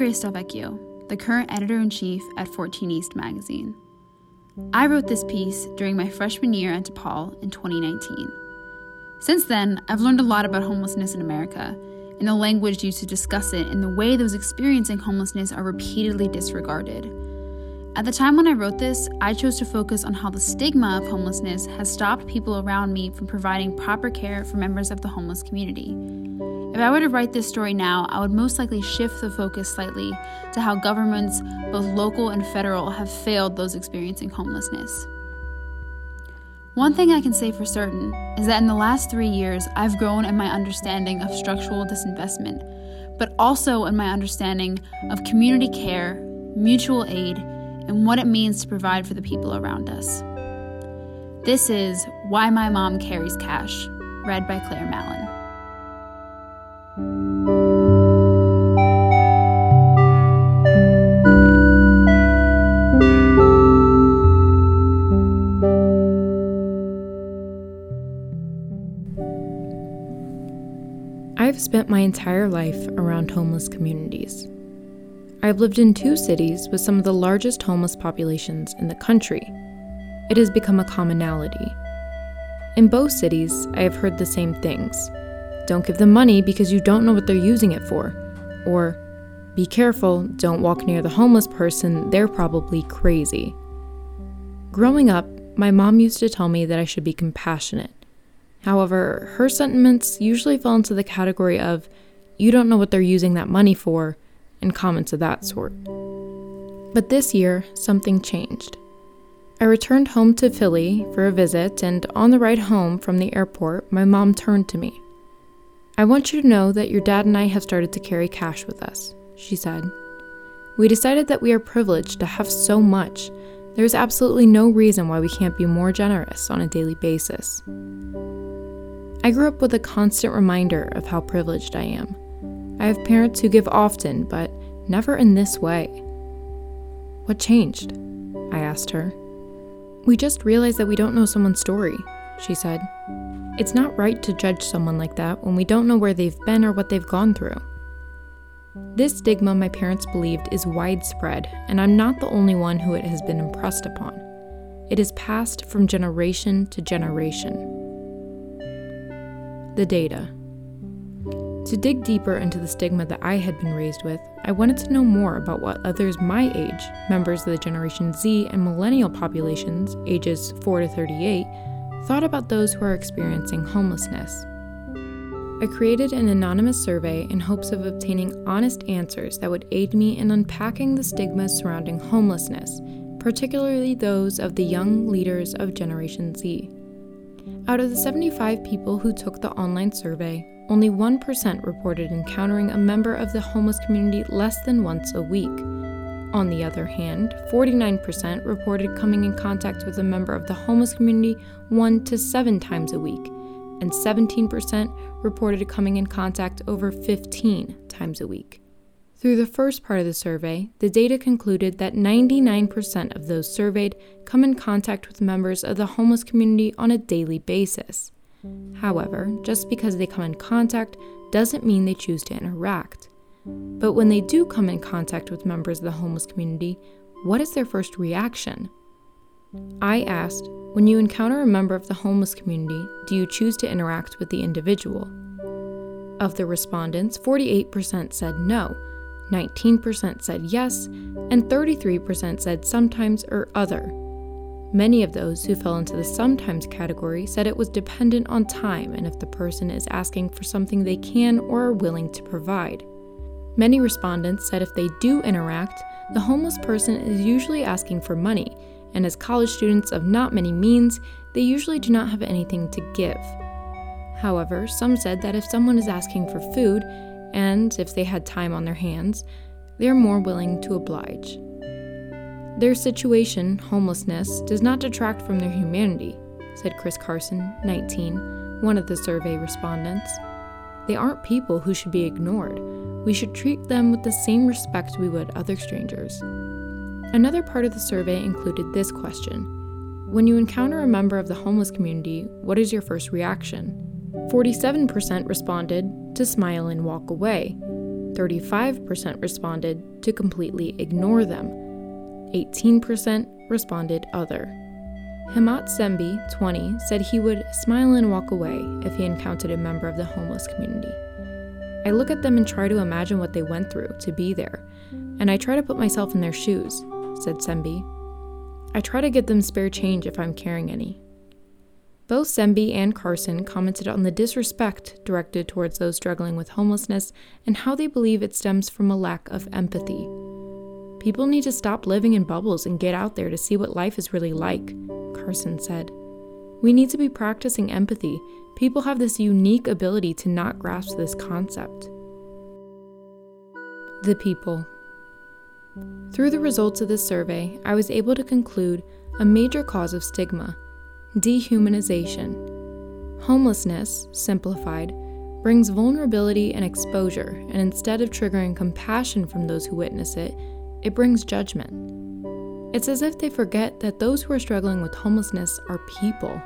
Grace Del Vecchio, the current editor in chief at 14 East magazine. I wrote this piece during my freshman year at DePaul in 2019. Since then, I've learned a lot about homelessness in America and the language used to discuss it and the way those experiencing homelessness are repeatedly disregarded. At the time when I wrote this, I chose to focus on how the stigma of homelessness has stopped people around me from providing proper care for members of the homeless community. If I were to write this story now, I would most likely shift the focus slightly to how governments, both local and federal, have failed those experiencing homelessness. One thing I can say for certain is that in the last three years, I've grown in my understanding of structural disinvestment, but also in my understanding of community care, mutual aid, and what it means to provide for the people around us. This is Why My Mom Carries Cash, read by Claire Malon. I've spent my entire life around homeless communities. I've lived in two cities with some of the largest homeless populations in the country. It has become a commonality. In both cities, I have heard the same things don't give them money because you don't know what they're using it for, or be careful, don't walk near the homeless person, they're probably crazy. Growing up, my mom used to tell me that I should be compassionate. However, her sentiments usually fall into the category of, you don't know what they're using that money for, and comments of that sort. But this year, something changed. I returned home to Philly for a visit, and on the ride home from the airport, my mom turned to me. I want you to know that your dad and I have started to carry cash with us, she said. We decided that we are privileged to have so much. There is absolutely no reason why we can't be more generous on a daily basis. I grew up with a constant reminder of how privileged I am. I have parents who give often, but never in this way. What changed? I asked her. We just realized that we don't know someone's story, she said. It's not right to judge someone like that when we don't know where they've been or what they've gone through. This stigma my parents believed is widespread, and I'm not the only one who it has been impressed upon. It is passed from generation to generation. The data. To dig deeper into the stigma that I had been raised with, I wanted to know more about what others my age, members of the Generation Z and millennial populations, ages 4 to 38, thought about those who are experiencing homelessness. I created an anonymous survey in hopes of obtaining honest answers that would aid me in unpacking the stigmas surrounding homelessness, particularly those of the young leaders of Generation Z. Out of the 75 people who took the online survey, only 1% reported encountering a member of the homeless community less than once a week. On the other hand, 49% reported coming in contact with a member of the homeless community one to seven times a week, and 17% reported coming in contact over 15 times a week. Through the first part of the survey, the data concluded that 99% of those surveyed come in contact with members of the homeless community on a daily basis. However, just because they come in contact doesn't mean they choose to interact. But when they do come in contact with members of the homeless community, what is their first reaction? I asked, when you encounter a member of the homeless community, do you choose to interact with the individual? Of the respondents, 48% said no, 19% said yes, and 33% said sometimes or other. Many of those who fell into the sometimes category said it was dependent on time and if the person is asking for something they can or are willing to provide. Many respondents said if they do interact, the homeless person is usually asking for money, and as college students of not many means, they usually do not have anything to give. However, some said that if someone is asking for food, and if they had time on their hands, they are more willing to oblige. Their situation, homelessness, does not detract from their humanity, said Chris Carson, 19, one of the survey respondents. They aren't people who should be ignored. We should treat them with the same respect we would other strangers. Another part of the survey included this question When you encounter a member of the homeless community, what is your first reaction? 47% responded to smile and walk away. 35% responded to completely ignore them. 18% responded other. Himat Sembi, 20, said he would smile and walk away if he encountered a member of the homeless community. I look at them and try to imagine what they went through to be there, and I try to put myself in their shoes, said Sembi. I try to get them spare change if I'm carrying any. Both Sembi and Carson commented on the disrespect directed towards those struggling with homelessness and how they believe it stems from a lack of empathy. People need to stop living in bubbles and get out there to see what life is really like, Carson said. We need to be practicing empathy. People have this unique ability to not grasp this concept. The people. Through the results of this survey, I was able to conclude a major cause of stigma Dehumanization. Homelessness, simplified, brings vulnerability and exposure, and instead of triggering compassion from those who witness it, it brings judgment. It's as if they forget that those who are struggling with homelessness are people.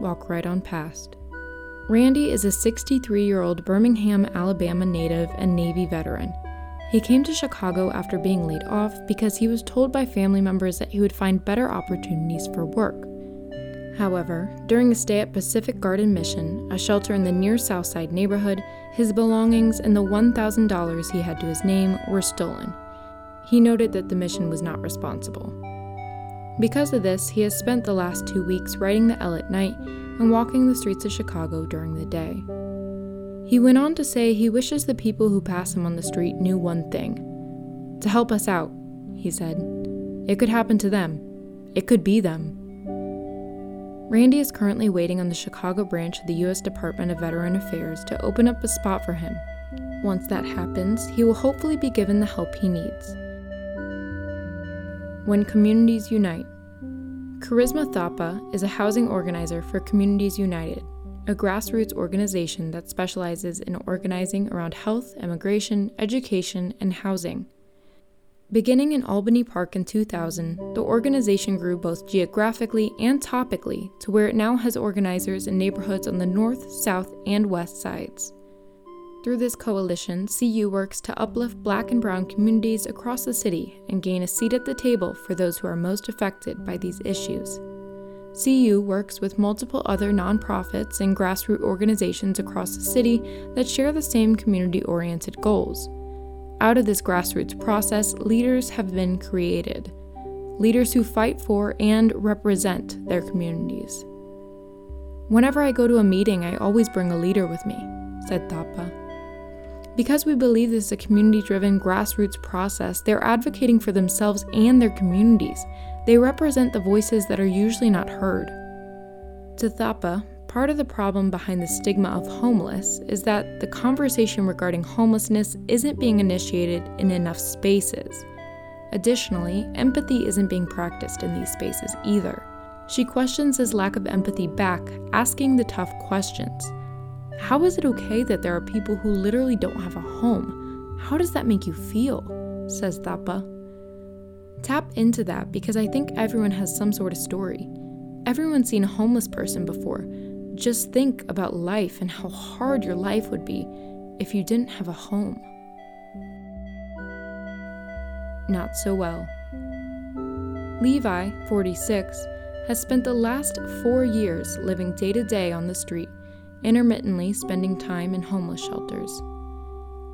Walk right on past. Randy is a 63 year old Birmingham, Alabama native and Navy veteran. He came to Chicago after being laid off because he was told by family members that he would find better opportunities for work. However, during a stay at Pacific Garden Mission, a shelter in the near Southside neighborhood, his belongings and the $1,000 he had to his name were stolen. He noted that the mission was not responsible. Because of this, he has spent the last two weeks riding the L at night and walking the streets of Chicago during the day. He went on to say he wishes the people who pass him on the street knew one thing to help us out, he said. It could happen to them. It could be them. Randy is currently waiting on the Chicago branch of the U.S. Department of Veteran Affairs to open up a spot for him. Once that happens, he will hopefully be given the help he needs. When Communities Unite Charisma Thapa is a housing organizer for Communities United, a grassroots organization that specializes in organizing around health, immigration, education, and housing. Beginning in Albany Park in 2000, the organization grew both geographically and topically to where it now has organizers in neighborhoods on the north, south, and west sides. Through this coalition, CU works to uplift black and brown communities across the city and gain a seat at the table for those who are most affected by these issues. CU works with multiple other nonprofits and grassroots organizations across the city that share the same community oriented goals. Out of this grassroots process, leaders have been created leaders who fight for and represent their communities. Whenever I go to a meeting, I always bring a leader with me, said Thapa. Because we believe this is a community driven grassroots process, they're advocating for themselves and their communities they represent the voices that are usually not heard. To Thapa, part of the problem behind the stigma of homeless is that the conversation regarding homelessness isn't being initiated in enough spaces. Additionally, empathy isn't being practiced in these spaces either. She questions his lack of empathy back, asking the tough questions. How is it okay that there are people who literally don't have a home? How does that make you feel? says Thapa. Tap into that because I think everyone has some sort of story. Everyone's seen a homeless person before. Just think about life and how hard your life would be if you didn't have a home. Not so well. Levi, 46, has spent the last four years living day to day on the street, intermittently spending time in homeless shelters.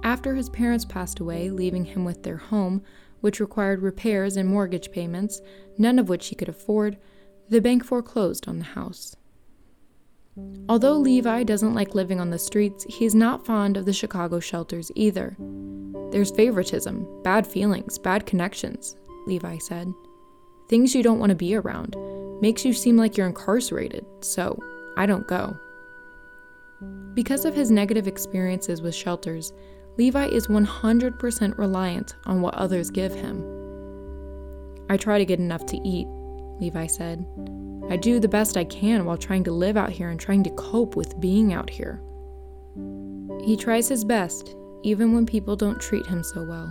After his parents passed away, leaving him with their home, which required repairs and mortgage payments, none of which he could afford, the bank foreclosed on the house. Although Levi doesn't like living on the streets, he's not fond of the Chicago shelters either. There's favoritism, bad feelings, bad connections, Levi said. Things you don't want to be around. Makes you seem like you're incarcerated, so I don't go. Because of his negative experiences with shelters, Levi is 100% reliant on what others give him. I try to get enough to eat, Levi said. I do the best I can while trying to live out here and trying to cope with being out here. He tries his best, even when people don't treat him so well.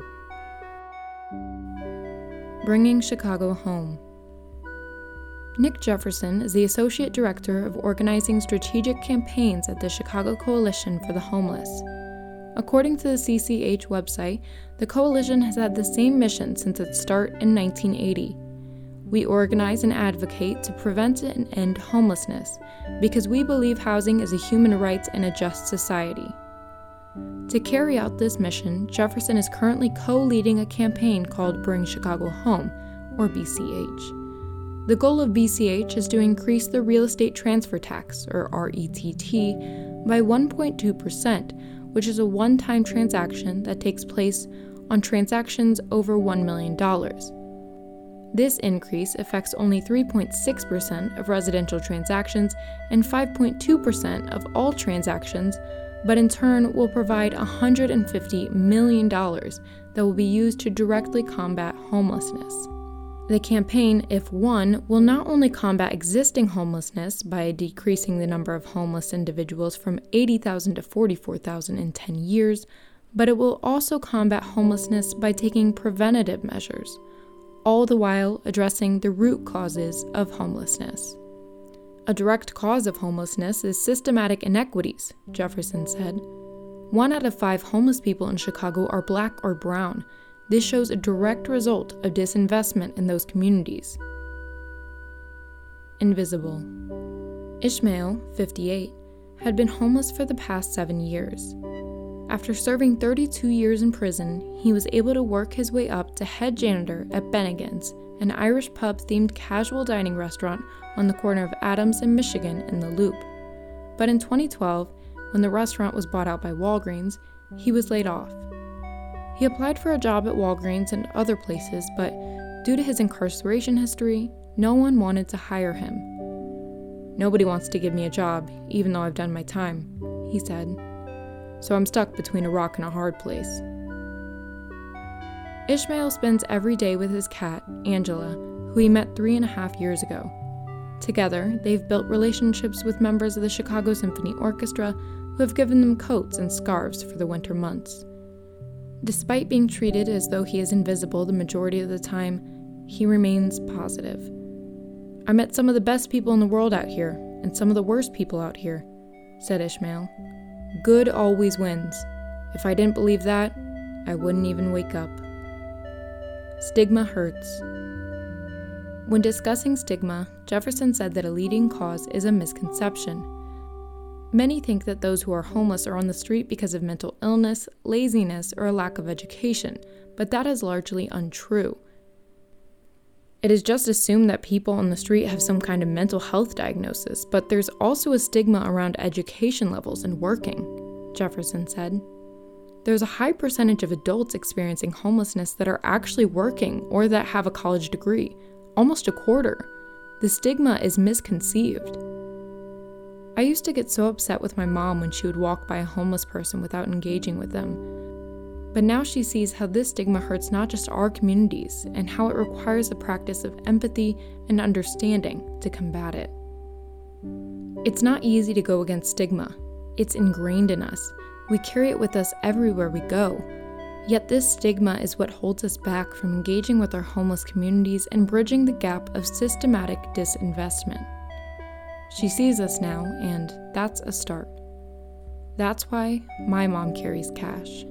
Bringing Chicago Home. Nick Jefferson is the Associate Director of Organizing Strategic Campaigns at the Chicago Coalition for the Homeless. According to the CCH website, the coalition has had the same mission since its start in 1980. We organize and advocate to prevent and end homelessness because we believe housing is a human right in a just society. To carry out this mission, Jefferson is currently co leading a campaign called Bring Chicago Home, or BCH. The goal of BCH is to increase the real estate transfer tax, or RETT, by 1.2%, which is a one time transaction that takes place on transactions over $1 million. This increase affects only 3.6% of residential transactions and 5.2% of all transactions, but in turn will provide $150 million that will be used to directly combat homelessness. The campaign, if won, will not only combat existing homelessness by decreasing the number of homeless individuals from 80,000 to 44,000 in 10 years, but it will also combat homelessness by taking preventative measures all the while addressing the root causes of homelessness. A direct cause of homelessness is systematic inequities, Jefferson said. One out of five homeless people in Chicago are black or brown. This shows a direct result of disinvestment in those communities. Invisible. Ishmael, 58, had been homeless for the past seven years. After serving 32 years in prison, he was able to work his way up to head janitor at Bennigan's, an Irish pub themed casual dining restaurant on the corner of Adams and Michigan in the Loop. But in 2012, when the restaurant was bought out by Walgreens, he was laid off. He applied for a job at Walgreens and other places, but due to his incarceration history, no one wanted to hire him. Nobody wants to give me a job, even though I've done my time, he said so I'm stuck between a rock and a hard place. Ishmael spends every day with his cat, Angela, who he met three and a half years ago. Together, they've built relationships with members of the Chicago Symphony Orchestra who have given them coats and scarves for the winter months. Despite being treated as though he is invisible the majority of the time, he remains positive. I met some of the best people in the world out here, and some of the worst people out here, said Ishmael. Good always wins. If I didn't believe that, I wouldn't even wake up. Stigma hurts. When discussing stigma, Jefferson said that a leading cause is a misconception. Many think that those who are homeless are on the street because of mental illness, laziness, or a lack of education, but that is largely untrue. It is just assumed that people on the street have some kind of mental health diagnosis, but there's also a stigma around education levels and working, Jefferson said. There's a high percentage of adults experiencing homelessness that are actually working or that have a college degree, almost a quarter. The stigma is misconceived. I used to get so upset with my mom when she would walk by a homeless person without engaging with them but now she sees how this stigma hurts not just our communities and how it requires the practice of empathy and understanding to combat it. It's not easy to go against stigma, it's ingrained in us. We carry it with us everywhere we go. Yet, this stigma is what holds us back from engaging with our homeless communities and bridging the gap of systematic disinvestment. She sees us now, and that's a start. That's why my mom carries cash.